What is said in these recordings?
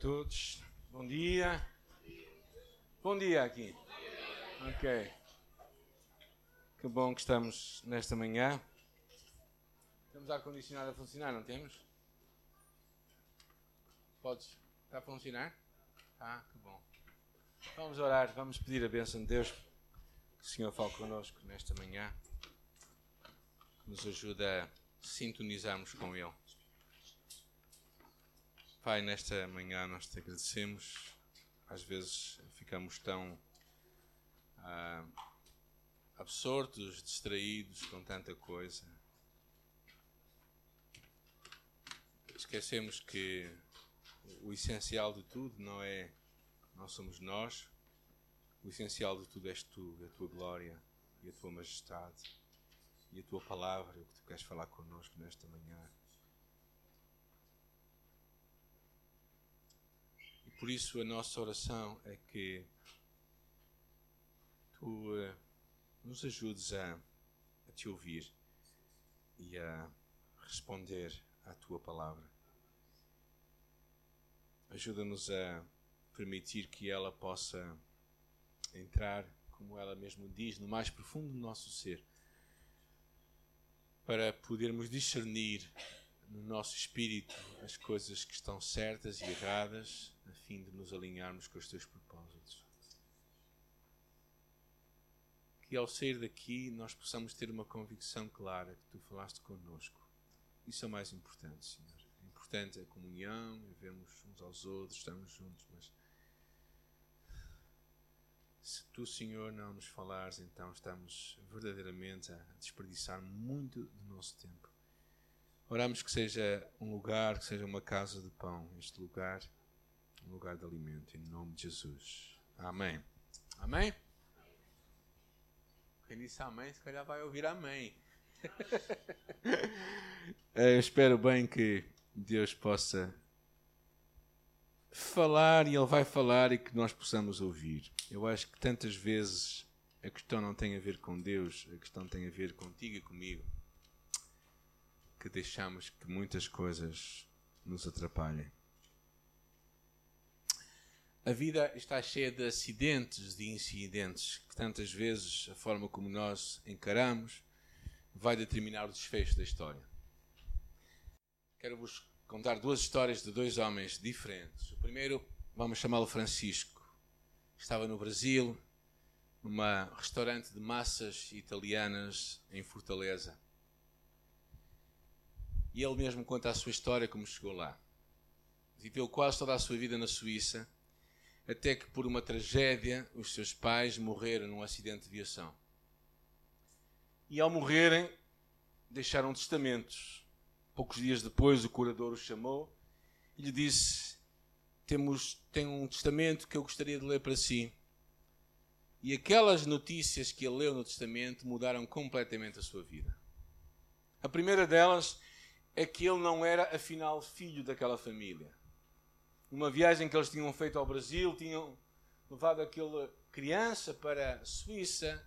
todos. Bom dia. Bom dia aqui. Ok. Que bom que estamos nesta manhã. Temos ar-condicionado a funcionar, não temos? Podes? Está a funcionar? Ah, que bom. Vamos orar, vamos pedir a bênção de Deus. Que o Senhor fale connosco nesta manhã. Que nos ajude a sintonizarmos com Ele. Pai, nesta manhã nós te agradecemos. Às vezes ficamos tão ah, absortos, distraídos com tanta coisa. Esquecemos que o essencial de tudo não é não somos nós. O essencial de tudo és tu, a tua glória e a tua majestade e a tua palavra, o que tu queres falar connosco nesta manhã. Por isso, a nossa oração é que tu uh, nos ajudes a, a te ouvir e a responder à tua palavra. Ajuda-nos a permitir que ela possa entrar, como ela mesmo diz, no mais profundo do nosso ser, para podermos discernir no nosso espírito as coisas que estão certas e erradas, a fim de nos alinharmos com os teus propósitos. Que ao sair daqui nós possamos ter uma convicção clara que tu falaste connosco. Isso é o mais importante, Senhor. É importante a comunhão, é vermos uns aos outros, estamos juntos, mas se tu, Senhor, não nos falares, então estamos verdadeiramente a desperdiçar muito do nosso tempo. Oramos que seja um lugar, que seja uma casa de pão, este lugar, um lugar de alimento, em nome de Jesus. Amém. Amém? Quem disse amém, se calhar vai ouvir amém. Eu espero bem que Deus possa falar e Ele vai falar e que nós possamos ouvir. Eu acho que tantas vezes a questão não tem a ver com Deus, a questão tem a ver contigo e comigo que deixamos que muitas coisas nos atrapalhem. A vida está cheia de acidentes, de incidentes, que tantas vezes a forma como nós encaramos vai determinar o desfecho da história. Quero-vos contar duas histórias de dois homens diferentes. O primeiro, vamos chamá-lo Francisco. Estava no Brasil, num restaurante de massas italianas em Fortaleza. E ele mesmo conta a sua história como chegou lá. Viveu quase toda a sua vida na Suíça, até que por uma tragédia os seus pais morreram num acidente de aviação. E ao morrerem, deixaram testamentos. Poucos dias depois, o curador o chamou e lhe disse: Temos, tenho um testamento que eu gostaria de ler para si. E aquelas notícias que ele leu no testamento mudaram completamente a sua vida. A primeira delas é que ele não era, afinal, filho daquela família. Uma viagem que eles tinham feito ao Brasil, tinham levado aquela criança para a Suíça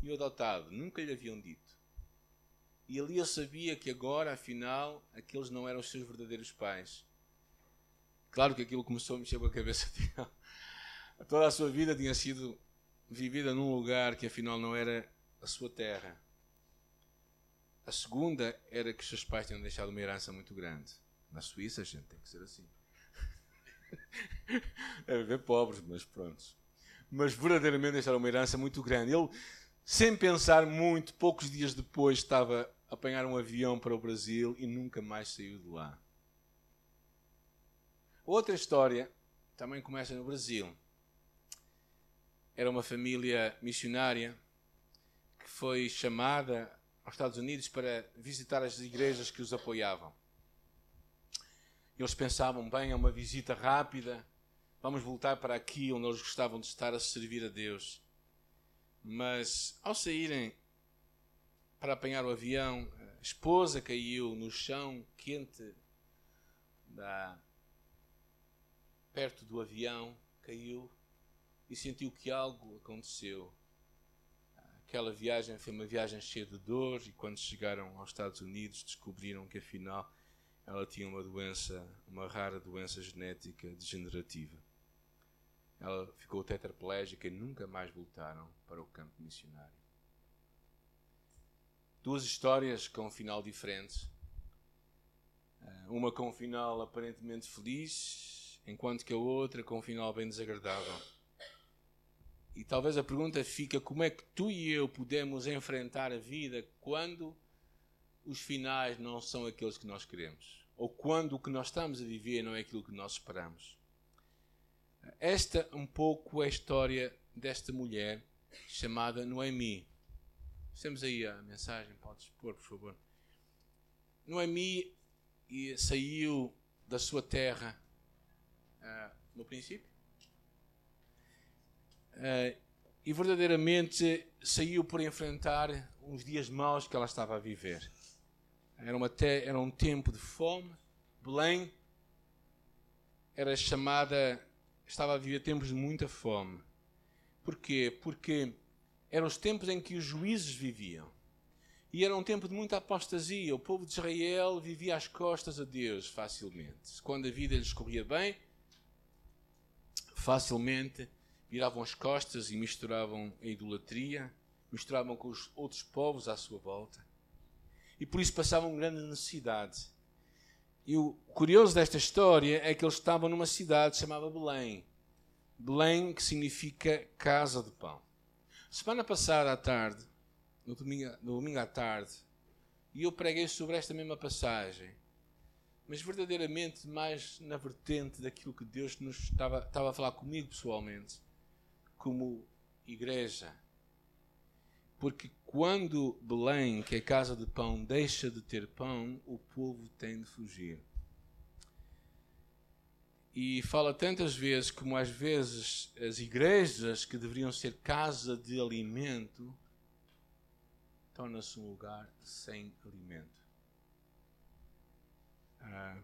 e o adotado. Nunca lhe haviam dito. E ali ele sabia que agora, afinal, aqueles não eram os seus verdadeiros pais. Claro que aquilo começou a mexer com a cabeça dele. Toda a sua vida tinha sido vivida num lugar que afinal não era a sua terra. A segunda era que os seus pais tinham deixado uma herança muito grande. Na Suíça, a gente tem que ser assim. Deve ver pobres, mas pronto. Mas verdadeiramente deixaram uma herança muito grande. Ele, sem pensar muito, poucos dias depois estava a apanhar um avião para o Brasil e nunca mais saiu de lá. Outra história também começa no Brasil. Era uma família missionária que foi chamada aos Estados Unidos para visitar as igrejas que os apoiavam. Eles pensavam, bem, é uma visita rápida, vamos voltar para aqui onde eles gostavam de estar a servir a Deus. Mas ao saírem para apanhar o avião, a esposa caiu no chão quente da perto do avião, caiu e sentiu que algo aconteceu Aquela viagem foi uma viagem cheia de dor e quando chegaram aos Estados Unidos descobriram que afinal ela tinha uma doença, uma rara doença genética degenerativa. Ela ficou tetraplégica e nunca mais voltaram para o campo missionário. Duas histórias com um final diferente. Eh, uma com um final aparentemente feliz, enquanto que a outra com um final bem desagradável. E talvez a pergunta fica: como é que tu e eu podemos enfrentar a vida quando os finais não são aqueles que nós queremos? Ou quando o que nós estamos a viver não é aquilo que nós esperamos? Esta um pouco é a história desta mulher chamada Noemi. Temos aí a mensagem, podes pôr, por favor. Noemi saiu da sua terra uh, no princípio uh, e verdadeiramente saiu por enfrentar uns dias maus que ela estava a viver. Era, uma te era um tempo de fome. Belém era chamada estava a viver tempos de muita fome. Porquê? Porque eram os tempos em que os juízes viviam. E era um tempo de muita apostasia. O povo de Israel vivia às costas a Deus facilmente. Quando a vida lhes corria bem, facilmente viravam as costas e misturavam a idolatria, misturavam com os outros povos à sua volta. E por isso passavam grande necessidade. E o curioso desta história é que eles estavam numa cidade chamada Belém. Belém, que significa casa de pão. Semana passada à tarde, no domingo, no domingo à tarde, e eu preguei sobre esta mesma passagem, mas verdadeiramente mais na vertente daquilo que Deus nos estava, estava a falar comigo pessoalmente, como igreja. Porque quando Belém, que é casa de pão, deixa de ter pão, o povo tem de fugir. E fala tantas vezes como às vezes as igrejas que deveriam ser casa de alimento torna-se um lugar sem alimento. Ah,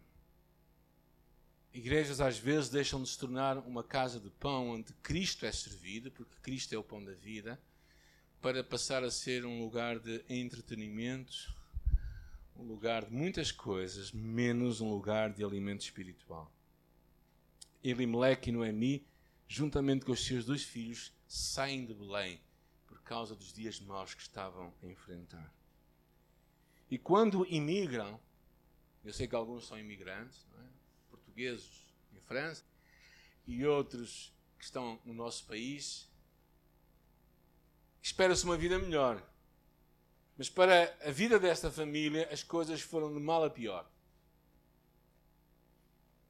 igrejas às vezes deixam de se tornar uma casa de pão onde Cristo é servido, porque Cristo é o pão da vida para passar a ser um lugar de entretenimento, um lugar de muitas coisas, menos um lugar de alimento espiritual. Elimelech e Noemi, juntamente com os seus dois filhos, saem de Belém por causa dos dias maus que estavam a enfrentar. E quando imigram, eu sei que alguns são imigrantes, é? portugueses em França, e outros que estão no nosso país, espera-se uma vida melhor. Mas para a vida desta família, as coisas foram de mal a pior.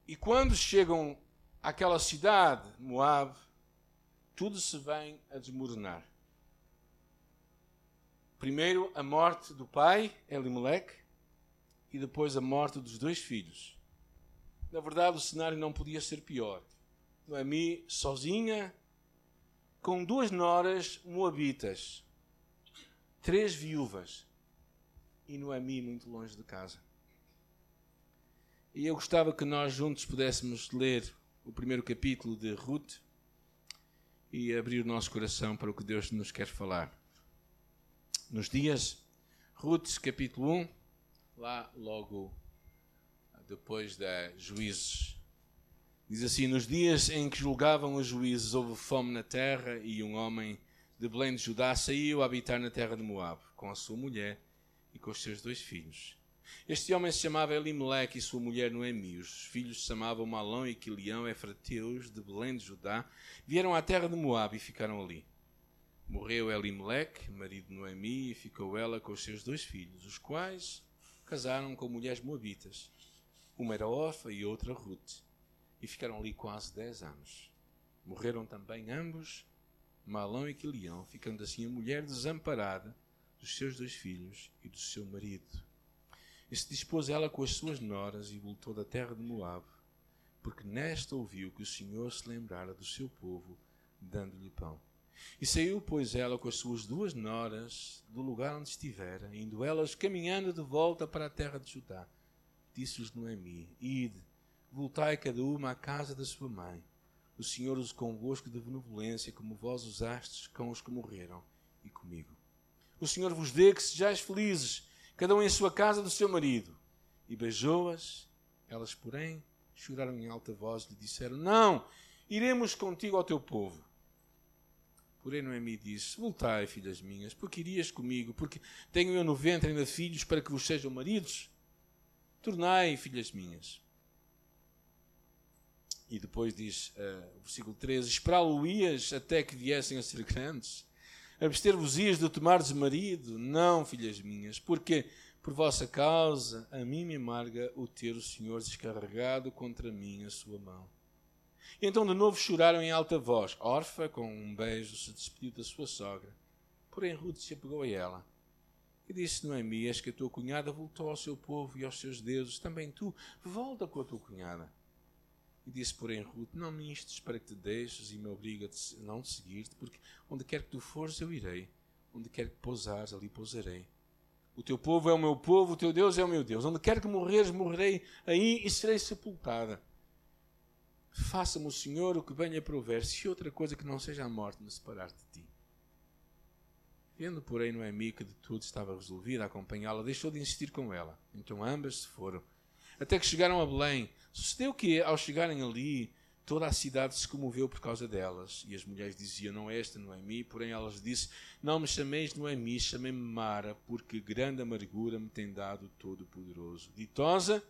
E quando chegam àquela cidade, Moab, tudo se vem a desmoronar. Primeiro a morte do pai, Elimelech, e depois a morte dos dois filhos. Na verdade, o cenário não podia ser pior. Noemi, sozinha, com duas noras moabitas, três viúvas e Noemi muito longe de casa. E eu gostava que nós juntos pudéssemos ler o primeiro capítulo de Ruth e abrir o nosso coração para o que Deus nos quer falar. Nos dias, Ruth, capítulo 1, lá logo depois da Juízes Diz assim: Nos dias em que julgavam os juízes, houve fome na terra, e um homem de Belém de Judá saiu a habitar na terra de Moab, com a sua mulher e com os seus dois filhos. Este homem se chamava Elimelech e sua mulher Noemi. Os filhos se chamavam Malão e Quilião, efrateus, de Belém de Judá. Vieram à terra de Moab e ficaram ali. Morreu Elimelech, marido de Noemi, e ficou ela com os seus dois filhos, os quais casaram com mulheres moabitas. Uma era Ofa e outra Ruth e ficaram ali quase dez anos. Morreram também ambos, Malão e Quilião, ficando assim a mulher desamparada dos seus dois filhos e do seu marido. E se dispôs ela com as suas noras e voltou da terra de Moab, porque nesta ouviu que o Senhor se lembrara do seu povo, dando-lhe pão. E saiu, pois, ela com as suas duas noras do lugar onde estivera, indo elas caminhando de volta para a terra de Judá. Disse-lhes Noemi: Ide, Voltai cada uma à casa da sua mãe. O Senhor use convosco de benevolência, como vós usastes com os que morreram, e comigo. O Senhor vos dê que sejais felizes, cada um em sua casa do seu marido. e beijou-as. Elas, porém, choraram em alta voz e lhe disseram: Não, iremos contigo ao teu povo. Porém, Noemi disse: Voltai, filhas minhas, porque irias comigo, porque tenho eu no ventre ainda filhos para que vos sejam maridos. Tornai, filhas minhas. E depois diz uh, o versículo 13: Esperá-lo-ias até que viessem a ser grandes? Abster-vos-ias de tomardes marido? Não, filhas minhas, porque por vossa causa a mim me amarga o ter o Senhor descarregado contra mim a sua mão. E então de novo choraram em alta voz. Orfa, com um beijo, se despediu da sua sogra. Porém Ruth se apegou a ela. E disse Noemi, és que a tua cunhada voltou ao seu povo e aos seus deuses. Também tu, volta com a tua cunhada. E disse, porém, Ruth, não me instes para que te deixes e me obriga a não te seguir-te, porque onde quer que tu fores, eu irei. Onde quer que pousares, ali pousarei. O teu povo é o meu povo, o teu Deus é o meu Deus. Onde quer que morreres, morrerei aí e serei sepultada. Faça-me o Senhor o que venha prover, se outra coisa que não seja a morte me separar de ti. Vendo, porém, Noemi que de tudo estava resolvida a acompanhá-la, deixou de insistir com ela. Então ambas se foram. Até que chegaram a Belém. Sucedeu que, ao chegarem ali, toda a cidade se comoveu por causa delas. E as mulheres diziam: Não é esta Noemi. Porém, elas disse: Não me chameis Noemi, chamei-me Mara, porque grande amargura me tem dado Todo-Poderoso. Ditosa,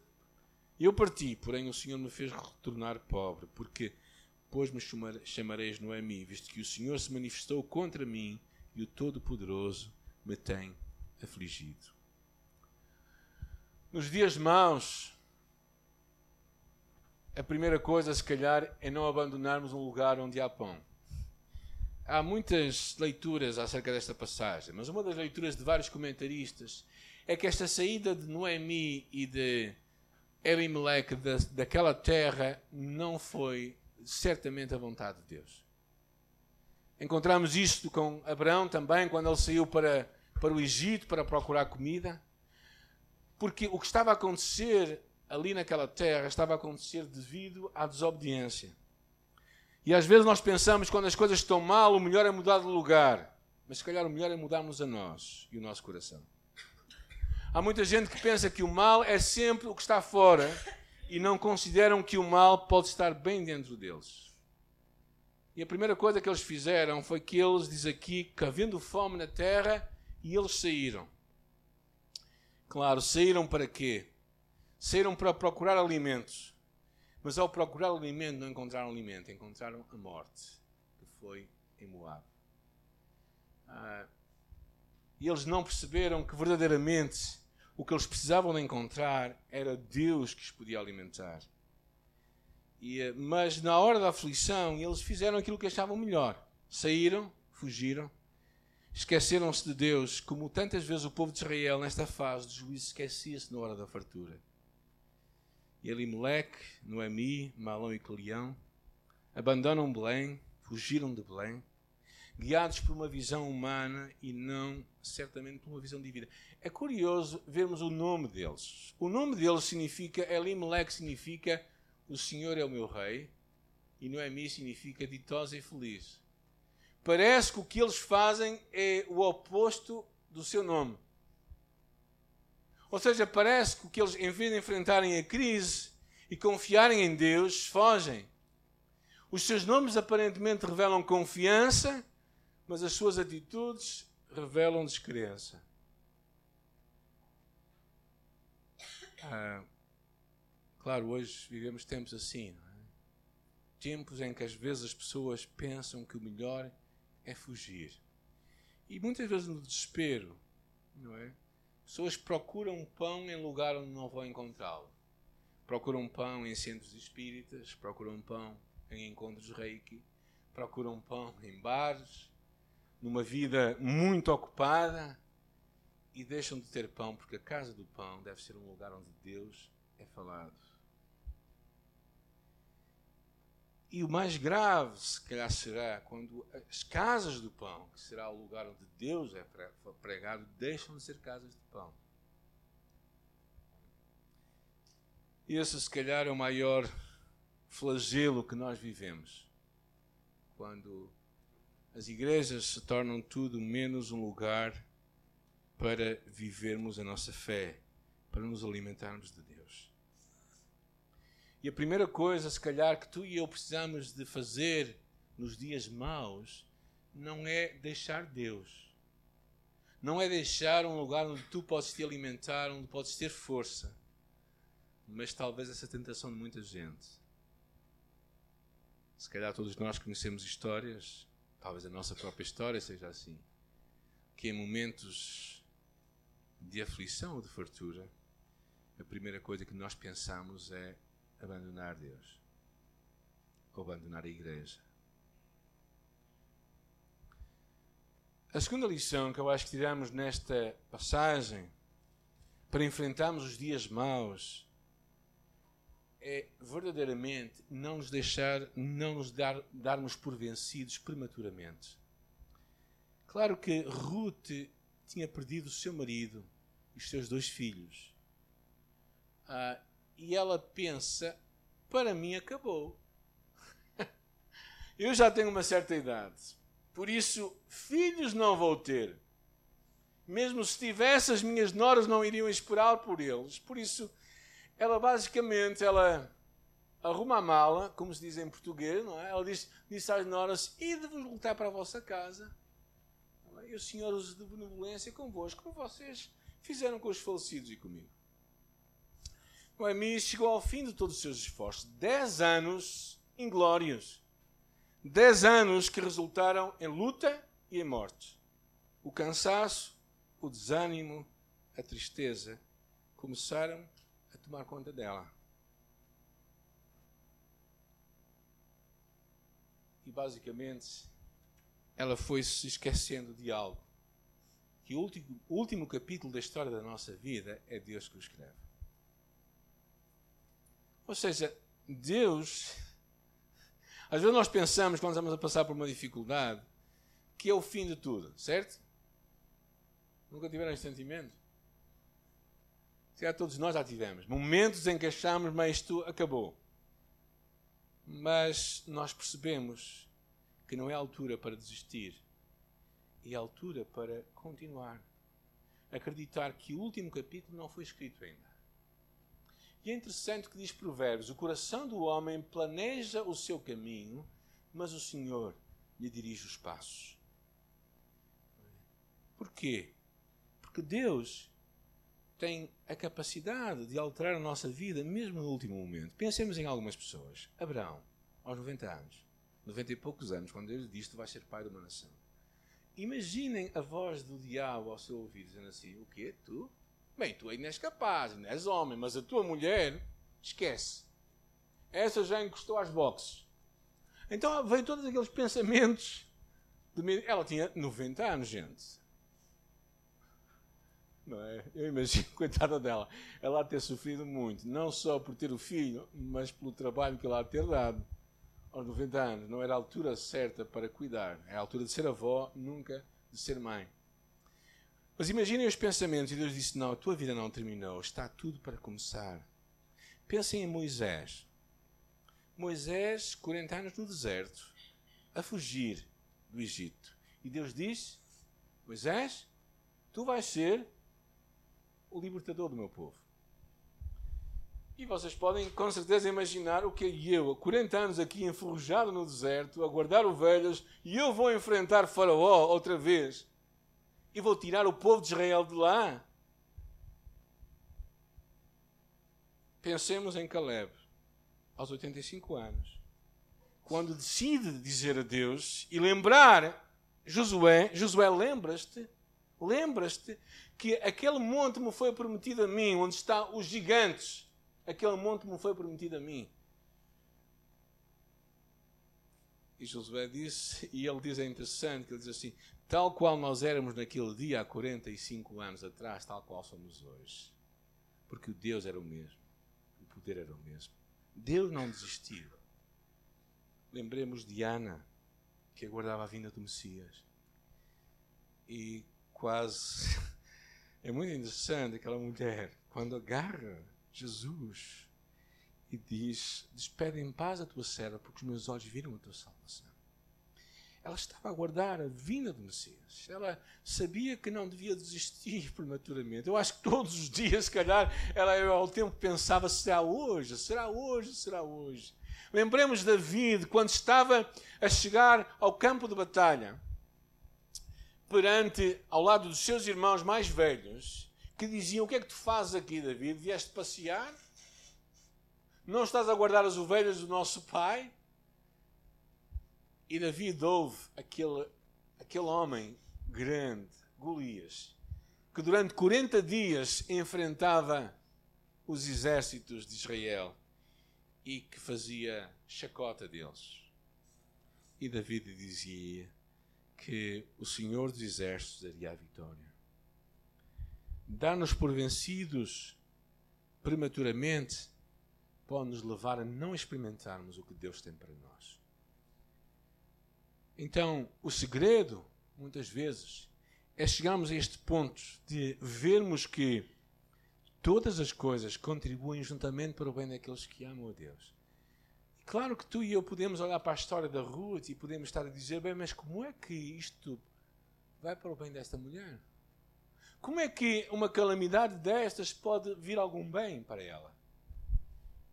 eu parti, porém o Senhor me fez retornar pobre, porque pois me chamareis Noemi, visto que o Senhor se manifestou contra mim e o Todo-Poderoso me tem afligido. Nos dias maus, a primeira coisa, se calhar, é não abandonarmos um lugar onde há pão. Há muitas leituras acerca desta passagem, mas uma das leituras de vários comentaristas é que esta saída de Noemi e de Elimelech da, daquela terra não foi certamente a vontade de Deus. Encontramos isto com Abraão também, quando ele saiu para, para o Egito para procurar comida. Porque o que estava a acontecer ali naquela terra estava a acontecer devido à desobediência. E às vezes nós pensamos, quando as coisas estão mal, o melhor é mudar de lugar. Mas se calhar o melhor é mudarmos a nós e o nosso coração. Há muita gente que pensa que o mal é sempre o que está fora e não consideram que o mal pode estar bem dentro deles. E a primeira coisa que eles fizeram foi que eles, diz aqui, que havendo fome na terra, e eles saíram. Claro, saíram para quê? Saíram para procurar alimentos. Mas ao procurar alimento, não encontraram alimento, encontraram a morte, que foi em Moab. Ah, e eles não perceberam que verdadeiramente o que eles precisavam de encontrar era Deus que os podia alimentar. E, eh, mas na hora da aflição, eles fizeram aquilo que achavam melhor. Saíram, fugiram, esqueceram-se de Deus, como tantas vezes o povo de Israel, nesta fase de juízo, esquecia-se na hora da fartura. E Elimelech, Noemi, Malão e Cleão abandonam Belém, fugiram de Belém, guiados por uma visão humana e não certamente por uma visão divina. É curioso vermos o nome deles. O nome deles significa, Elimelech significa o Senhor é o meu rei, e Noemi significa ditosa e feliz. Parece que o que eles fazem é o oposto do seu nome. Ou seja, parece que eles, em vez de enfrentarem a crise e confiarem em Deus, fogem. Os seus nomes aparentemente revelam confiança, mas as suas atitudes revelam descrença. Ah, Claro, hoje vivemos tempos assim, é? tempos em que às vezes as pessoas pensam que o melhor é fugir. E muitas vezes no desespero, não é? Pessoas procuram pão em lugar onde não vão encontrá-lo. Procuram pão em centros espíritas, procuram pão em encontros reiki, procuram pão em bares, numa vida muito ocupada e deixam de ter pão porque a casa do pão deve ser um lugar onde Deus é falado. E o mais grave, se calhar, será quando as casas do pão, que será o lugar onde Deus é pregado, deixam de ser casas de pão. E esse, se calhar, é o maior flagelo que nós vivemos. Quando as igrejas se tornam tudo menos um lugar para vivermos a nossa fé para nos alimentarmos de Deus. E a primeira coisa, se calhar, que tu e eu precisamos de fazer nos dias maus, não é deixar Deus. Não é deixar um lugar onde tu podes te alimentar, onde podes ter força. Mas talvez essa tentação de muita gente. Se calhar todos nós conhecemos histórias, talvez a nossa própria história seja assim, que em momentos de aflição ou de fartura, a primeira coisa que nós pensamos é abandonar Deus ou abandonar a igreja. A segunda lição que eu acho que tiramos nesta passagem para enfrentarmos os dias maus é verdadeiramente não nos deixar, não nos dar, darmos por vencidos prematuramente. Claro que Ruth tinha perdido o seu marido e os seus dois filhos. Ah, e ela pensa: para mim acabou. Eu já tenho uma certa idade, por isso filhos não vou ter. Mesmo se tivesse, as minhas noras não iriam esperar por eles. Por isso, ela basicamente ela arruma a mala, como se diz em português, não é? Ela diz, disse às noras: e de vos voltar para a vossa casa. E os senhores de benevolência convosco, como vocês fizeram com os falecidos e comigo. Noemi chegou ao fim de todos os seus esforços. Dez anos inglórios. Dez anos que resultaram em luta e em morte. O cansaço, o desânimo, a tristeza começaram a tomar conta dela. E basicamente ela foi se esquecendo de algo. Que o último, o último capítulo da história da nossa vida é Deus que o escreve. Ou seja, Deus. Às vezes nós pensamos, quando estamos a passar por uma dificuldade, que é o fim de tudo, certo? Nunca tiveram esse sentimento? Se calhar todos nós já tivemos. Momentos em que achamos, mas isto acabou. Mas nós percebemos que não é altura para desistir. É altura para continuar. Acreditar que o último capítulo não foi escrito ainda. E é interessante que diz Provérbios: o coração do homem planeja o seu caminho, mas o Senhor lhe dirige os passos. Porquê? Porque Deus tem a capacidade de alterar a nossa vida mesmo no último momento. Pensemos em algumas pessoas. Abraão, aos 90 anos, 90 e poucos anos, quando Deus disse: Tu vais ser pai de uma nação. Imaginem a voz do diabo ao seu ouvido dizendo assim: O quê? Tu? Bem, tu ainda és capaz, ainda és homem, mas a tua mulher, esquece. Essa já encostou às boxes. Então veio todos aqueles pensamentos. De... Ela tinha 90 anos, gente. Não é? Eu imagino, coitada dela, ela ter sofrido muito, não só por ter o filho, mas pelo trabalho que ela ter dado. Aos 90 anos, não era a altura certa para cuidar. É a altura de ser avó, nunca de ser mãe. Mas imaginem os pensamentos, e Deus disse: Não, a tua vida não terminou, está tudo para começar. Pensem em Moisés. Moisés, 40 anos no deserto, a fugir do Egito. E Deus disse: Moisés, tu vais ser o libertador do meu povo. E vocês podem com certeza imaginar o que é eu, 40 anos aqui enferrujado no deserto, a guardar ovelhas, e eu vou enfrentar Faraó outra vez e vou tirar o povo de Israel de lá. Pensemos em Caleb, aos 85 anos, quando decide dizer a Deus e lembrar Josué, Josué, lembras-te, lembras-te que aquele monte me foi prometido a mim, onde estão os gigantes, aquele monte me foi prometido a mim. E Josué disse, e ele diz, é interessante, que ele diz assim, tal qual nós éramos naquele dia há 45 anos atrás, tal qual somos hoje. Porque o Deus era o mesmo, o poder era o mesmo. Deus não desistiu. Lembremos de Ana, que aguardava a vinda do Messias. E quase. É muito interessante aquela mulher, quando agarra Jesus e diz: Despede em paz a tua serva, porque os meus olhos viram a tua salvação. Ela estava a aguardar a vinda do Messias. Ela sabia que não devia desistir prematuramente. Eu acho que todos os dias, se calhar, ela ao tempo pensava: será hoje, será hoje, será hoje. Lembremos David quando estava a chegar ao campo de batalha, perante, ao lado dos seus irmãos mais velhos, que diziam: O que é que tu fazes aqui, David? Vieste passear? Não estás a guardar as ovelhas do nosso pai? E David ouve aquele, aquele homem grande, Golias, que durante 40 dias enfrentava os exércitos de Israel e que fazia chacota deles. E David dizia que o Senhor dos Exércitos daria a vitória. Dar-nos por vencidos prematuramente pode nos levar a não experimentarmos o que Deus tem para nós. Então, o segredo, muitas vezes, é chegarmos a este ponto de vermos que todas as coisas contribuem juntamente para o bem daqueles que amam a Deus. Claro que tu e eu podemos olhar para a história da Ruth e podemos estar a dizer, bem, mas como é que isto vai para o bem desta mulher? Como é que uma calamidade destas pode vir algum bem para ela?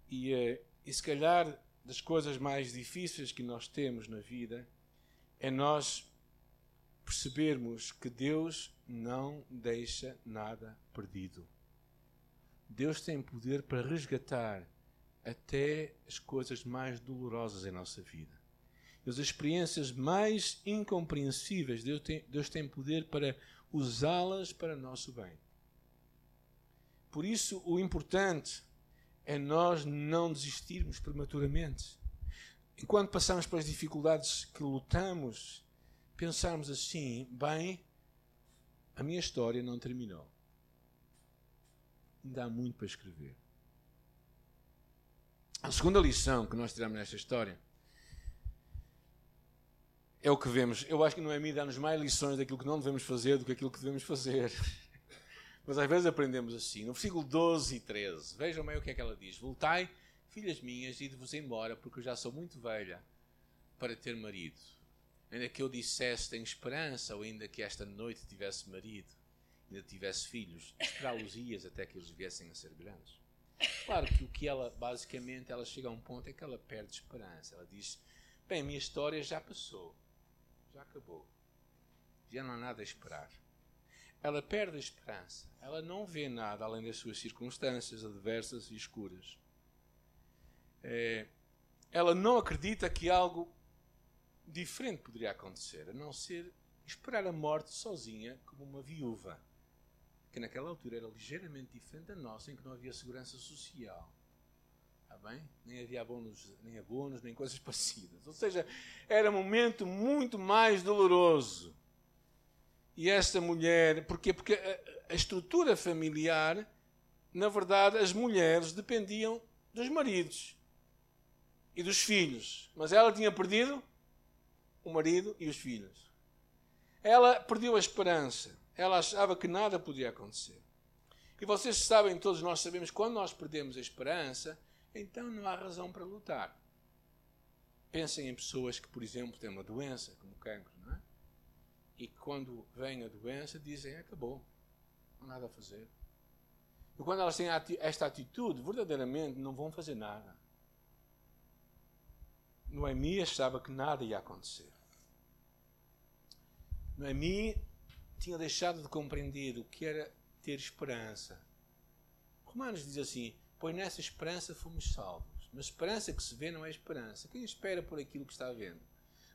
E, eh, e se calhar das coisas mais difíceis que nós temos na vida é nós percebermos que Deus não deixa nada perdido. Deus tem poder para resgatar até as coisas mais dolorosas em nossa vida. As experiências mais incompreensíveis, Deus tem, Deus tem poder para usá-las para nosso bem. Por isso, o importante é nós não desistirmos prematuramente enquanto passamos pelas dificuldades que lutamos, pensarmos assim: bem, a minha história não terminou. Ainda há muito para escrever. A segunda lição que nós tiramos nesta história é o que vemos. Eu acho que Noemi dá-nos mais lições daquilo que não devemos fazer do que aquilo que devemos fazer. Mas às vezes aprendemos assim. No versículo 12 e 13, vejam bem o que é que ela diz: Voltai Filhas minhas, ide-vos embora, porque eu já sou muito velha para ter marido. Ainda que eu dissesse tenho esperança, ou ainda que esta noite tivesse marido, ainda tivesse filhos, esperá-los-ias até que eles viessem a ser grandes. Claro que o que ela, basicamente, ela chega a um ponto é que ela perde esperança. Ela diz: Bem, a minha história já passou, já acabou, já não há nada a esperar. Ela perde a esperança, ela não vê nada além das suas circunstâncias adversas e escuras é, ela não acredita que algo diferente poderia acontecer, a não ser esperar a morte sozinha como uma viúva, que naquela altura era ligeiramente diferente da nossa, em que não havia segurança social. Está bem? Nem havia abonos, nem abonos, nem coisas parecidas. Ou seja, era um momento muito mais doloroso. E esta mulher, porquê? Porque a, a estrutura familiar, na verdade, as mulheres dependiam dos maridos e dos filhos. Mas ela tinha perdido o marido e os filhos. Ela perdeu a esperança. Ela achava que nada podia acontecer. E vocês sabem, todos nós sabemos, quando nós perdemos a esperança, então não há razão para lutar. Pensem em pessoas que, por exemplo, têm uma doença, como o cancro, não é? E quando vem a doença dizem, acabou, não há nada a fazer. E quando elas têm esta atitude, verdadeiramente não vão fazer nada. Noemi achava que nada ia acontecer. Noemi tinha deixado de compreender o que era ter esperança. Romanos diz assim: Pois nessa esperança fomos salvos. Mas esperança que se vê não é esperança. Quem espera por aquilo que está vendo?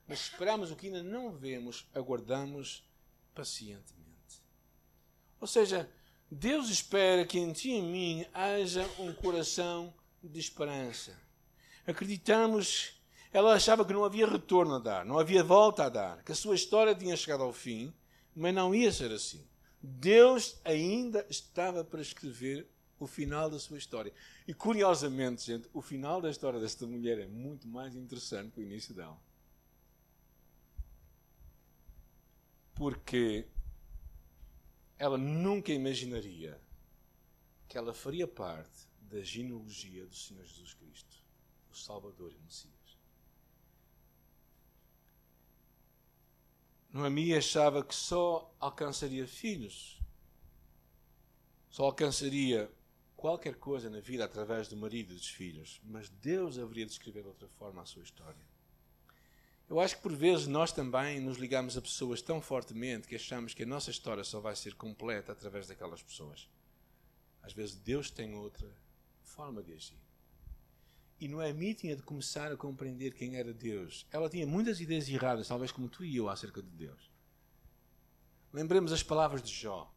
Mas esperamos o que ainda não vemos, aguardamos pacientemente. Ou seja, Deus espera que em ti e em mim haja um coração de esperança. Acreditamos ela achava que não havia retorno a dar, não havia volta a dar, que a sua história tinha chegado ao fim, mas não ia ser assim. Deus ainda estava para escrever o final da sua história. E curiosamente, gente, o final da história desta mulher é muito mais interessante que o início dela. Porque ela nunca imaginaria que ela faria parte da genealogia do Senhor Jesus Cristo, o Salvador e o Messias. Noemi achava que só alcançaria filhos, só alcançaria qualquer coisa na vida através do marido e dos filhos, mas Deus haveria de escrever de outra forma a sua história. Eu acho que por vezes nós também nos ligamos a pessoas tão fortemente que achamos que a nossa história só vai ser completa através daquelas pessoas. Às vezes Deus tem outra forma de agir. E Noemi tinha de começar a compreender quem era Deus. Ela tinha muitas ideias erradas, talvez como tu e eu, acerca de Deus. Lembremos as palavras de Jó.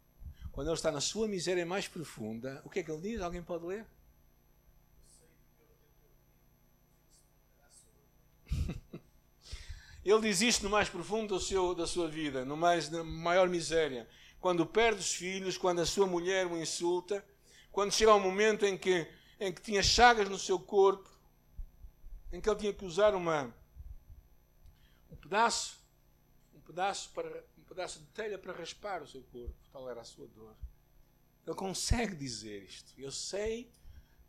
Quando ele está na sua miséria mais profunda, o que é que ele diz? Alguém pode ler? Ele diz isto no mais profundo seu, da sua vida, no mais, na maior miséria. Quando perde os filhos, quando a sua mulher o insulta, quando chega ao momento em que, em que tinha chagas no seu corpo, em que ele tinha que usar uma, um pedaço, um pedaço, para, um pedaço de telha para raspar o seu corpo, tal era a sua dor. Ele consegue dizer isto. Eu sei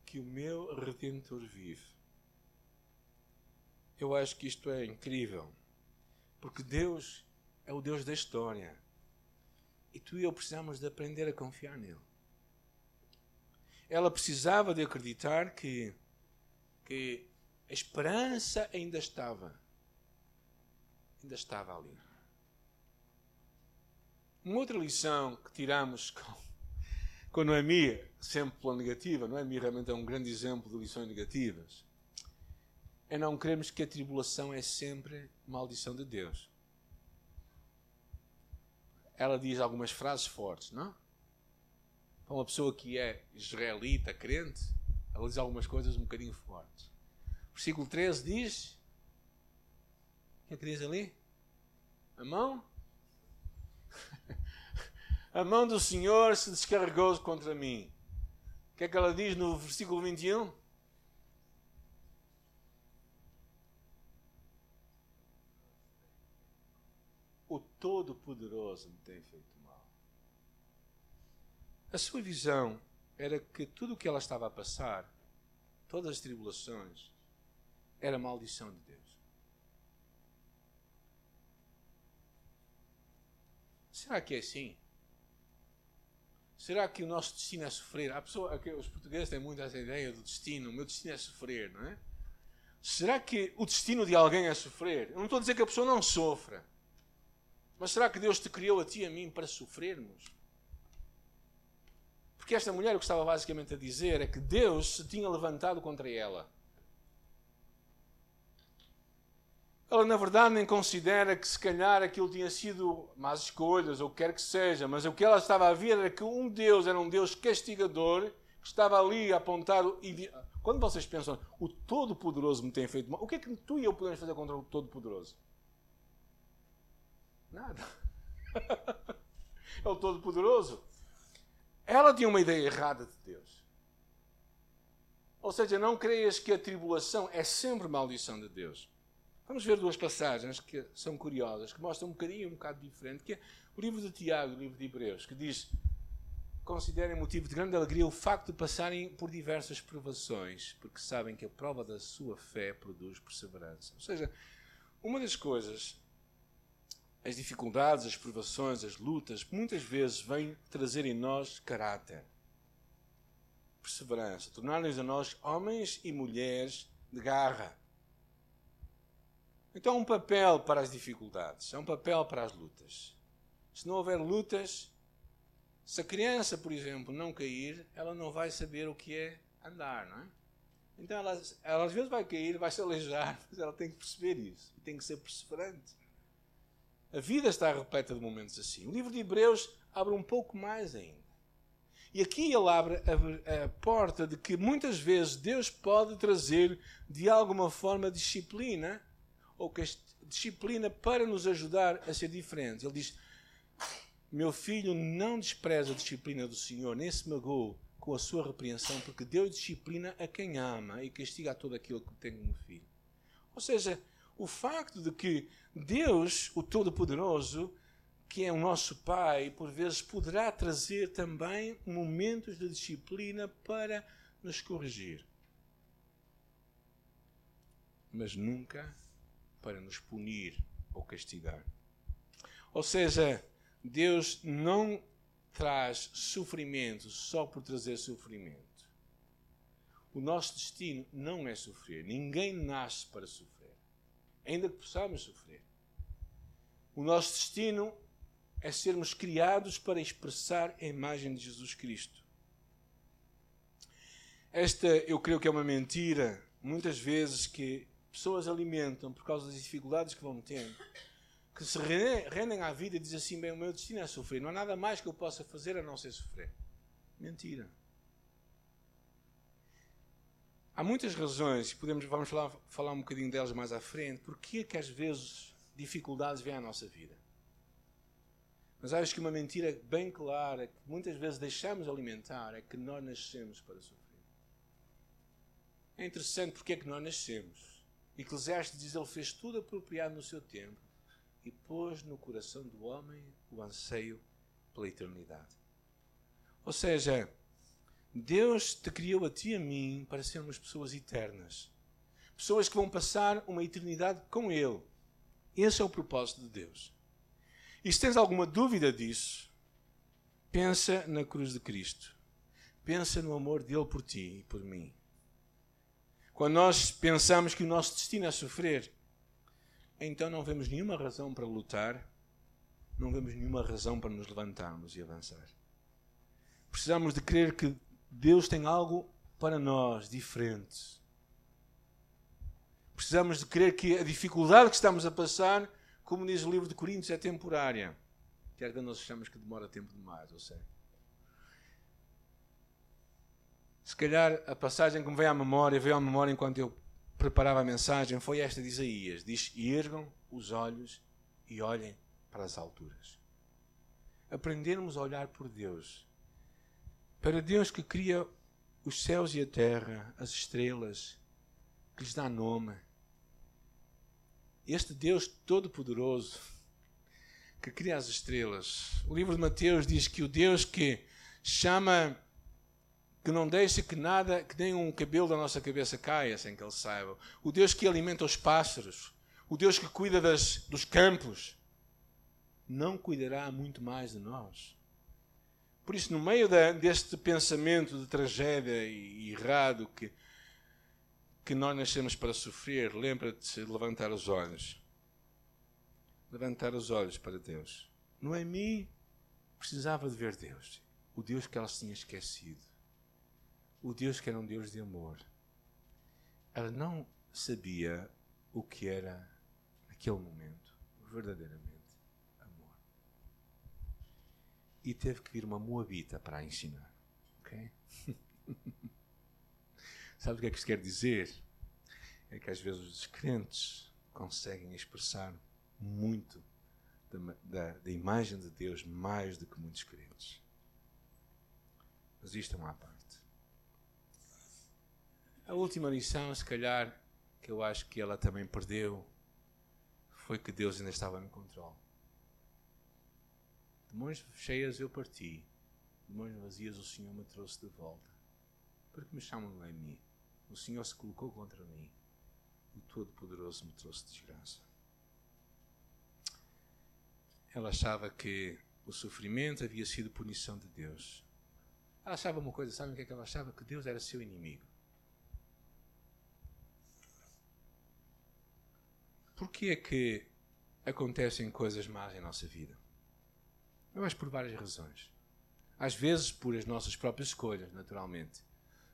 que o meu Redentor vive. Eu acho que isto é incrível. Porque Deus é o Deus da história. E tu e eu precisamos de aprender a confiar nele. Ela precisava de acreditar que, que a esperança ainda estava. Ainda estava ali. Uma outra lição que tiramos com, com Noemi, sempre pela negativa, Noemi realmente é um grande exemplo de lições negativas é não crermos que a tribulação é sempre maldição de Deus. Ela diz algumas frases fortes, não? Para uma pessoa que é israelita, crente, ela diz algumas coisas um bocadinho fortes. Versículo 13 diz: O que é que diz ali? A mão? a mão do Senhor se descarregou contra mim. O que é que ela diz no versículo 21? o Todo-Poderoso me tem feito mal. A sua visão era que tudo o que ela estava a passar, todas as tribulações, era maldição de Deus. Será que é assim? Será que o nosso destino é sofrer? A pessoa, os portugueses têm muito essa ideia do destino. O meu destino é sofrer, não é? Será que o destino de alguém é sofrer? Eu não estou a dizer que a pessoa não sofra. Mas será que Deus te criou a ti e a mim para sofrermos? Porque esta mulher o que estava basicamente a dizer é que Deus se tinha levantado contra ela. Ela, na verdade, nem considera que se calhar aquilo tinha sido más escolhas, ou o que quer que seja, mas o que ela estava a ver era que um Deus era um Deus castigador, que estava ali a apontar. Quando vocês pensam, o Todo-Poderoso me tem feito mal, o que é que tu e eu podemos fazer contra o Todo-Poderoso? Nada. é o Todo-Poderoso. Ela tinha uma ideia errada de Deus. Ou seja, não creias que a tribulação é sempre maldição de Deus. Vamos ver duas passagens que são curiosas, que mostram um bocadinho, um bocado diferente, que é o livro de Tiago e o livro de Hebreus, que diz considerem motivo de grande alegria o facto de passarem por diversas provações, porque sabem que a prova da sua fé produz perseverança. Ou seja, uma das coisas as dificuldades, as provações, as lutas, muitas vezes vêm trazer em nós caráter, perseverança, tornar-nos a nós homens e mulheres de garra. Então, há um papel para as dificuldades, há um papel para as lutas. Se não houver lutas, se a criança, por exemplo, não cair, ela não vai saber o que é andar, não é? Então, ela, ela às vezes vai cair, vai se aleijar, mas ela tem que perceber isso, tem que ser perseverante. A vida está repleta de momentos assim. O livro de Hebreus abre um pouco mais ainda. E aqui ele abre a, a, porta de que muitas vezes Deus pode trazer de alguma forma disciplina, ou que disciplina para nos ajudar a ser diferentes. Ele diz: Meu filho não despreza a disciplina do Senhor, nem se magoou com a sua repreensão, porque Deus disciplina a quem ama e castiga a todo aquele que tem como filho. Ou seja, o facto de que Deus, o Todo-Poderoso, que é o nosso Pai, por vezes poderá trazer também momentos de disciplina para nos corrigir. Mas nunca para nos punir ou castigar. Ou seja, Deus não traz sofrimento só por trazer sofrimento. O nosso destino não é sofrer. Ninguém nasce para sofrer. Ainda que possamos sofrer. O nosso destino é sermos criados para expressar a imagem de Jesus Cristo. Esta, eu creio que é uma mentira, muitas vezes, que pessoas alimentam por causa das dificuldades que vão tendo, que se rendem à vida e dizem assim: bem, o meu destino é sofrer, não há nada mais que eu possa fazer a não ser sofrer. Mentira. Há muitas razões, podemos, vamos falar, falar um bocadinho delas mais à frente, porque é que às vezes dificuldades vêm à nossa vida. Mas acho que uma mentira bem clara, que muitas vezes deixamos alimentar, é que nós nascemos para sofrer. É interessante porque é que nós nascemos. Eclesiastes diz: Ele fez tudo apropriado no seu tempo e pôs no coração do homem o anseio pela eternidade. Ou seja, Deus te criou a ti e a mim para sermos pessoas eternas. Pessoas que vão passar uma eternidade com Ele. Esse é o propósito de Deus. E se tens alguma dúvida disso, pensa na cruz de Cristo. Pensa no amor dele por ti e por mim. Quando nós pensamos que o nosso destino é sofrer, então não vemos nenhuma razão para lutar, não vemos nenhuma razão para nos levantarmos e avançar. Precisamos de crer que Deus tem algo para nós diferente. Precisamos de crer que a dificuldade que estamos a passar, como diz o livro de Coríntios, é temporária. Quer que nós achamos que demora tempo demais, eu sei. Se calhar a passagem que me veio à memória, veio à memória enquanto eu preparava a mensagem, foi esta de Isaías: diz: Ergam os olhos e olhem para as alturas. Aprendermos a olhar por Deus, para Deus que cria os céus e a terra, as estrelas, que lhes dá nome. Este Deus Todo-Poderoso que cria as estrelas. O livro de Mateus diz que o Deus que chama que não deixa que nada, que nem um cabelo da nossa cabeça caia sem que Ele saiba. O Deus que alimenta os pássaros. O Deus que cuida das, dos campos. Não cuidará muito mais de nós. Por isso, no meio da, deste pensamento de tragédia e, e errado que, que nós nascemos para sofrer, lembra-te de levantar os olhos. Levantar os olhos para Deus. Noemi precisava de ver Deus. O Deus que ela tinha esquecido o Deus que era um Deus de amor. Ela não sabia o que era, naquele momento, verdadeiramente amor. E teve que vir uma moabita para a ensinar. Ok? Sabe o que é que isto quer dizer? É que às vezes os descrentes conseguem expressar muito da, da, da imagem de Deus mais do que muitos crentes. Mas isto é uma parte. A última lição, se calhar, que eu acho que ela também perdeu, foi que Deus ainda estava no controle. De mãos cheias eu parti, de mãos vazias o Senhor me trouxe de volta. Porque me chamam de mim. O Senhor se colocou contra mim. O Todo-Poderoso me trouxe desgraça. Ela achava que o sofrimento havia sido punição de Deus. Ela achava uma coisa, sabe o que, é que ela achava? Que Deus era seu inimigo. Porquê é que acontecem coisas más em nossa vida? Eu acho por várias razões. Às vezes por as nossas próprias escolhas, naturalmente.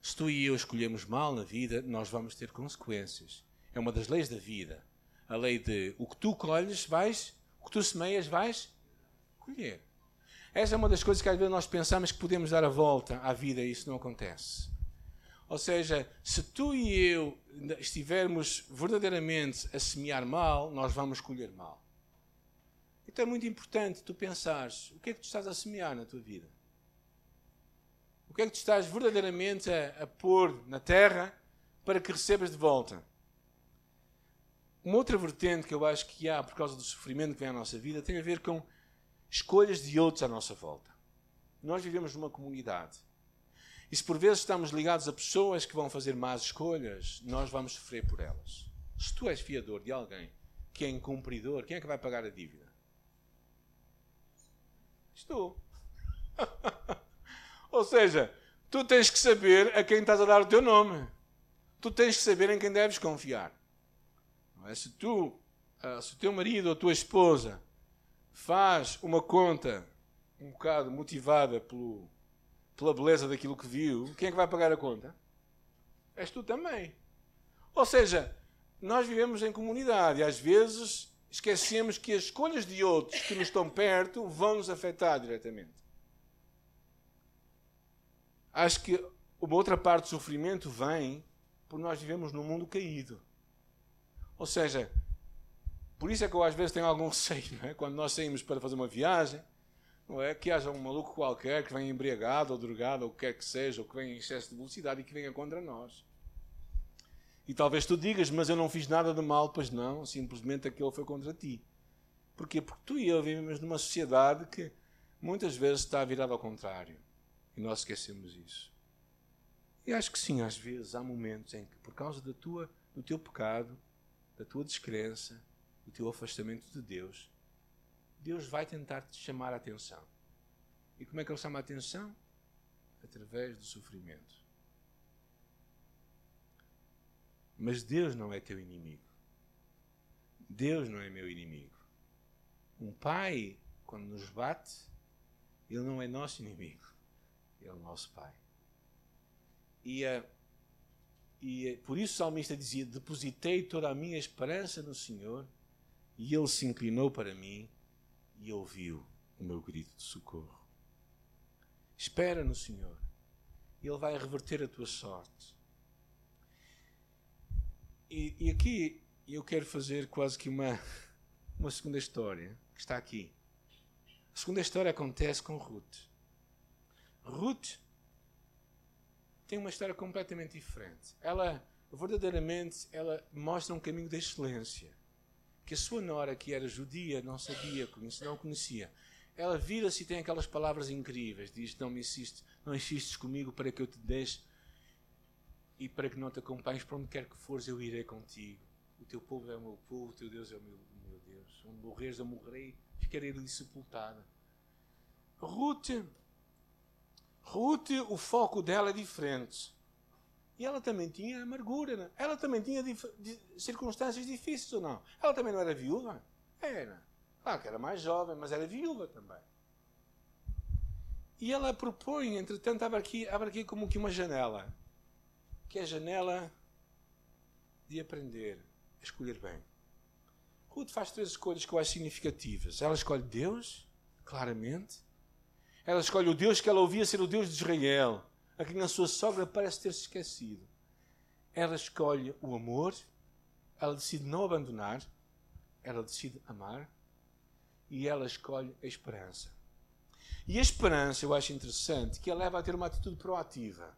Se tu e eu escolhemos mal na vida, nós vamos ter consequências. É uma das leis da vida. A lei de o que tu colhes, vais, o que tu semeias, vais colher. Essa é uma das coisas que às vezes nós pensamos que podemos dar a volta à vida e isso não acontece. Ou seja, se tu e eu estivermos verdadeiramente a semear mal, nós vamos colher mal. Então é muito importante tu pensares o que é que tu estás a semear na tua vida. O que é que tu estás verdadeiramente a, a pôr na terra para que recebas de volta. Uma outra vertente que eu acho que há por causa do sofrimento que vem à nossa vida tem a ver com escolhas de outros à nossa volta. Nós vivemos numa comunidade. E se por vezes estamos ligados a pessoas que vão fazer más escolhas, nós vamos sofrer por elas. Se tu és fiador de alguém que é incumpridor, quem é que vai pagar a dívida? És tu. Ou seja, tu tens que saber a quem estás a dar o teu nome. Tu tens que saber em quem deves confiar. É? Se tu, ah, se o teu marido ou a tua esposa faz uma conta um bocado motivada pelo, pela beleza daquilo que viu, quem é que vai pagar a conta? És tu também. Ou seja, nós vivemos em comunidade e às vezes esquecemos que as escolhas de outros que nos estão perto vão nos afetar diretamente. Acho que uma outra parte do sofrimento vem por nós vivemos num mundo caído. Ou seja, por isso é que eu às vezes tenho algum receio, é? quando nós saímos para fazer uma viagem, não é? Que haja um maluco qualquer que venha embriagado ou drogado, ou o que quer que seja, ou que venha em excesso de velocidade e que venha contra nós. E talvez tu digas, mas eu não fiz nada de mal, pois não, simplesmente aquele foi contra ti. Porquê? Porque tu e eu vivemos numa sociedade que muitas vezes está virada ao contrário. E nós esquecemos isso. E acho que sim, às vezes há momentos em que, por causa da tua, do teu pecado, da tua descrença, do teu afastamento de Deus, Deus vai tentar te chamar a atenção. E como é que Ele chama a atenção? Através do sofrimento. Mas Deus não é teu inimigo. Deus não é meu inimigo. Um pai, quando nos bate, ele não é nosso inimigo. Ele é o nosso pai. E, uh, e uh, por isso o salmista dizia: Depositei toda a minha esperança no Senhor, e ele se inclinou para mim e ouviu o meu grito de socorro. Espera no Senhor, Ele vai reverter a tua sorte. E, e aqui eu quero fazer quase que uma, uma segunda história que está aqui. A segunda história acontece com Ruth. Ruth tem uma história completamente diferente. Ela, verdadeiramente, ela mostra um caminho de excelência que a sua nora, que era judia, não sabia, não conhecia. Ela vira-se e tem aquelas palavras incríveis. Diz: Não me insistes, não insistes comigo para que eu te deixe e para que não te acompanhes para onde quer que fores, eu irei contigo. O teu povo é o meu povo, o teu Deus é o meu, meu Deus. Onde morreres, eu morrerei, ficarei ali sepultada. Ruth, Ruth, o foco dela é diferente. E ela também tinha amargura, né? ela também tinha dif circunstâncias difíceis ou não? Ela também não era viúva? Era. Claro que era mais jovem, mas era viúva também. E ela propõe, entretanto, abre aqui, abre aqui como que uma janela, que é a janela de aprender a escolher bem. Ruth faz três escolhas que eu acho significativas. Ela escolhe Deus, claramente. Ela escolhe o Deus que ela ouvia ser o Deus de Israel a quem a sua sogra parece ter se esquecido. Ela escolhe o amor, ela decide não abandonar, ela decide amar e ela escolhe a esperança. E a esperança, eu acho interessante, que a leva a ter uma atitude proativa.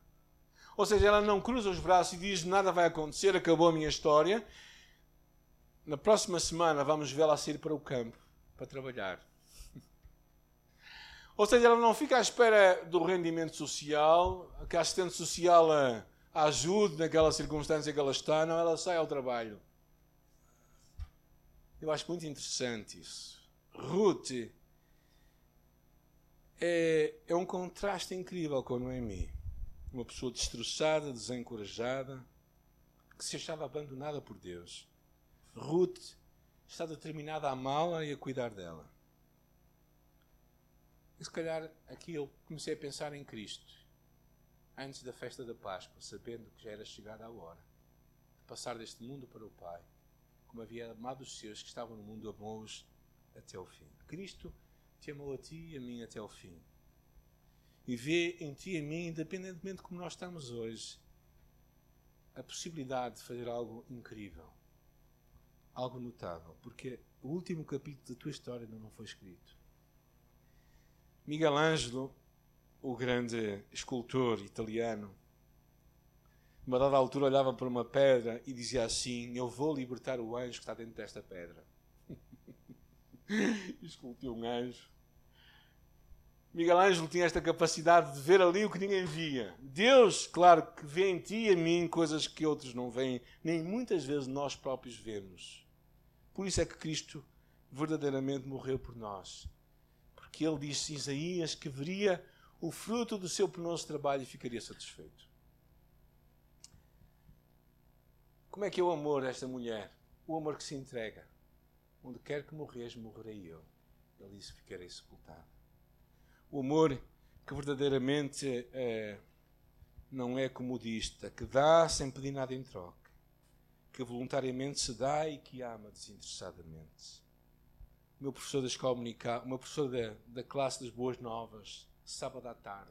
Ou seja, ela não cruza os braços e diz nada vai acontecer, acabou a minha história. Na próxima semana vamos vê-la sair para o campo para trabalhar. Ou seja, ela não fica à espera do rendimento social, que a assistente social a, ajude naquela circunstância que ela está, não, ela sai ao trabalho. Eu acho muito interessante isso. Ruth é, é um contraste incrível com Noemi. Uma pessoa destroçada, desencorajada, que se achava abandonada por Deus. Ruth está determinada a amá-la e a cuidar dela. Se calhar aqui eu comecei a pensar em Cristo, antes da festa da Páscoa, sabendo que já era chegada a hora de passar deste mundo para o Pai, como havia amado os seus que estavam no mundo, amou-os até o fim. Cristo te amou a ti e a mim até o fim. E vê em ti e em mim, independentemente de como nós estamos hoje, a possibilidade de fazer algo incrível, algo notável, porque o último capítulo da tua história ainda não foi escrito. Miguel Ângelo, o grande escultor italiano, numa dada altura olhava para uma pedra e dizia assim: Eu vou libertar o anjo que está dentro desta pedra. Esculpiu um anjo. Miguel Ângelo tinha esta capacidade de ver ali o que ninguém via. Deus, claro, que vê em ti e em mim coisas que outros não veem, nem muitas vezes nós próprios vemos. Por isso é que Cristo verdadeiramente morreu por nós Porque ele disse Isaías que veria o fruto do seu penoso trabalho e ficaria satisfeito. Como é que é o amor desta mulher? O amor que se entrega. Onde quer que morres, morrerei eu. Ele disse: Ficarei sepultado. O amor que verdadeiramente é, não é comodista, que dá sem pedir nada em troca, que voluntariamente se dá e que ama desinteressadamente. Meu professor da escola dominical, o meu professor da, da classe das Boas Novas, sábado à tarde,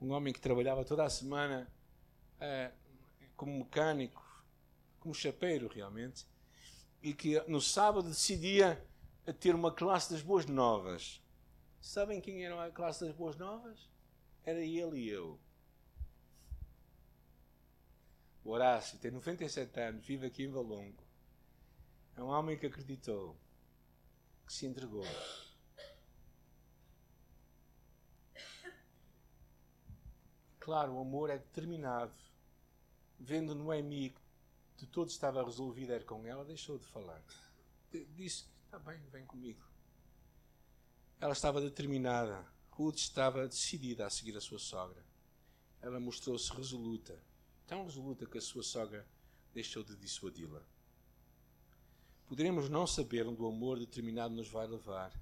um homem que trabalhava toda a semana é, como mecânico, como chapeiro realmente, e que no sábado decidia ter uma classe das Boas Novas. Sabem quem era a classe das Boas Novas? Era ele e eu. O Horácio tem 97 anos, vive aqui em Valongo. É um homem que acreditou, que se entregou. Claro, o amor é determinado. Vendo Noemi que tudo estava resolvido era com ela, deixou de falar. Disse: Está bem, vem comigo. Ela estava determinada. Ruth estava decidida a seguir a sua sogra. Ela mostrou-se resoluta, tão resoluta que a sua sogra deixou de dissuadi-la. Poderemos não saber onde o amor determinado nos vai levar,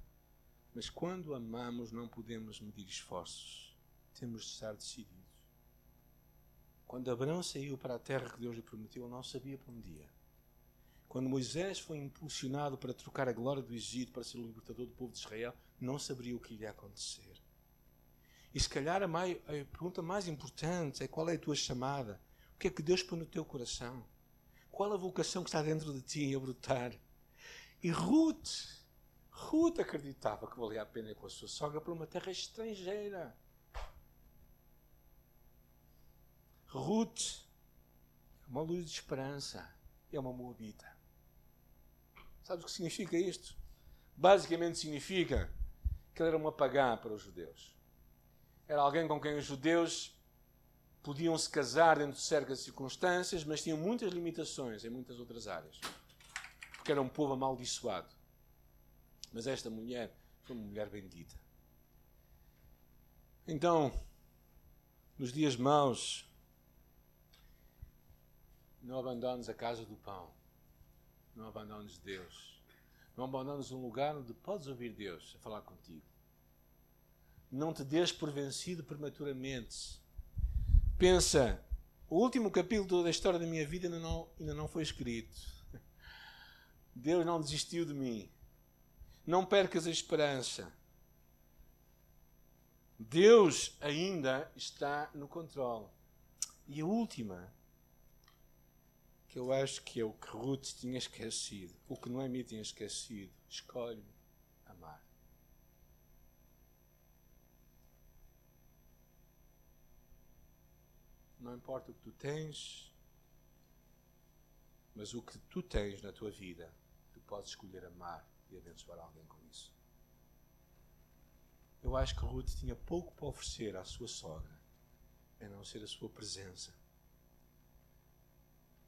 mas quando amamos não podemos medir esforços. Temos de estar decididos. Quando Abraão saiu para a terra que Deus lhe prometeu, não sabia para onde ia. Quando Moisés foi impulsionado para trocar a glória do Egito para ser o libertador do povo de Israel, não sabia o que iria acontecer. E se calhar a, mais, a pergunta mais importante é qual é a tua chamada? O que é que Deus põe no teu coração? Qual a vocação que está dentro de ti a brotar? E Ruth, Ruth acreditava que valia a pena ir com a sua sogra para uma terra estrangeira. Ruth é uma luz de esperança, é uma moabita. Sabes o que significa isto? Basicamente significa que ele era uma pagã para os judeus. Era alguém com quem os judeus podiam se casar dentro de certas circunstâncias, mas tinham muitas limitações em muitas outras áreas. Porque era um povo amaldiçoado. Mas esta mulher foi uma mulher bendita. Então, nos dias maus, não abandones a casa do pão. Não abandones Deus. Não abandones um lugar onde podes ouvir Deus a falar contigo. Não te des por vencido prematuramente. Pensa, o último capítulo da história da minha vida ainda não, ainda não foi escrito. Deus não desistiu de mim. Não percas a esperança. Deus ainda está no controle. E a última, que eu acho que é o que Ruth tinha esquecido, o que Noemi tinha esquecido. Escolhe amar. Não importa o que tu tens, mas o que tu tens na tua vida, tu podes escolher amar e abençoar alguém com isso. Eu acho que Ruth tinha pouco para oferecer à sua sogra, a não ser a sua presença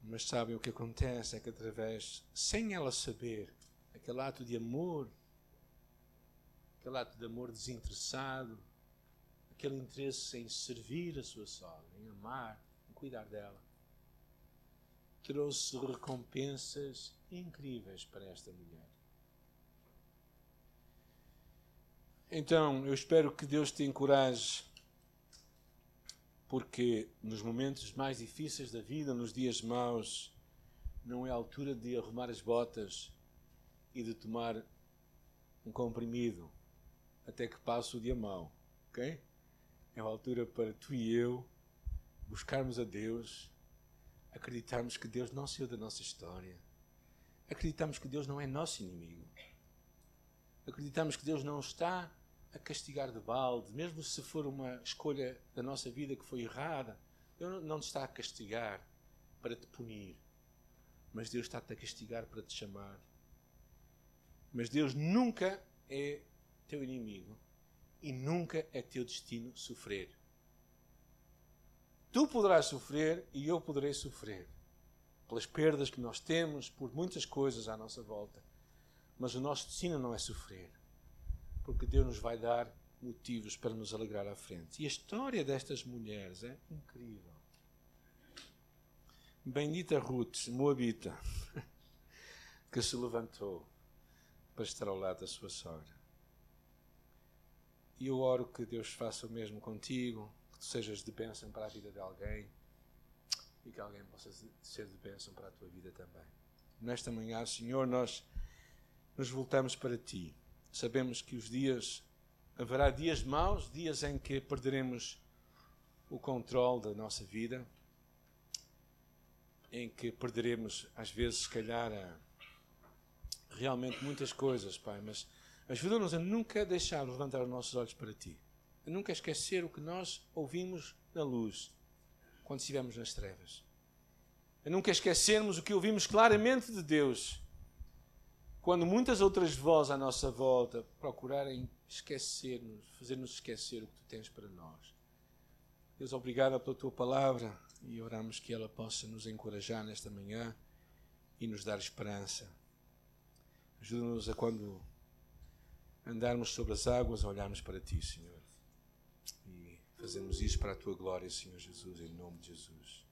mas sabem o que acontece é que através, sem ela saber, aquele ato de amor, aquele ato de amor desinteressado, aquele interesse em servir a sua sogra, em amar, em cuidar dela, trouxe recompensas incríveis para esta mulher. Então, eu espero que Deus te encoraje porque nos momentos mais difíceis da vida, nos dias maus, não é a altura de arrumar as botas e de tomar um comprimido até que passe o dia mau, ok? É a altura para tu e eu buscarmos a Deus, acreditarmos que Deus não saiu da nossa história, acreditarmos que Deus não é nosso inimigo, acreditamos que Deus não está a castigar de balde, mesmo se for uma escolha da nossa vida que foi errada. Deus não te está a castigar para te punir, mas Deus está-te a castigar para te chamar. Mas Deus nunca é teu inimigo e nunca é teu destino sofrer. Tu poderás sofrer e eu poderei sofrer pelas perdas que nós temos, por muitas coisas à nossa volta. Mas o nosso destino não é sofrer porque Deus nos vai dar motivos para nos alegrar à frente. E a história destas mulheres é incrível. Bendita Ruth, Moabita, que se levantou para estar ao lado da sua sogra. E eu oro que Deus faça o mesmo contigo, que tu sejas de bênção para a vida de alguém e que alguém possa ser de bênção para a tua vida também. Nesta manhã, Senhor, nós nos voltamos para ti. Sabemos que os dias, haverá dias maus, dias em que perderemos o controle da nossa vida, em que perderemos, às vezes, se calhar, realmente muitas coisas, Pai, mas ajuda-nos a nunca deixar de levantar os nossos olhos para Ti, a nunca esquecer o que nós ouvimos na luz quando estivemos nas trevas, a nunca esquecermos o que ouvimos claramente de Deus quando muitas outras vozes à nossa volta procurarem esquecer-nos, fazer-nos esquecer o que Tu tens para nós. Deus, obrigado pela Tua palavra e oramos que ela possa nos encorajar nesta manhã e nos dar esperança. Ajuda-nos a quando andarmos sobre as águas, olharmos para Ti, Senhor. E fazemos isso para a Tua glória, Senhor Jesus, em nome de Jesus.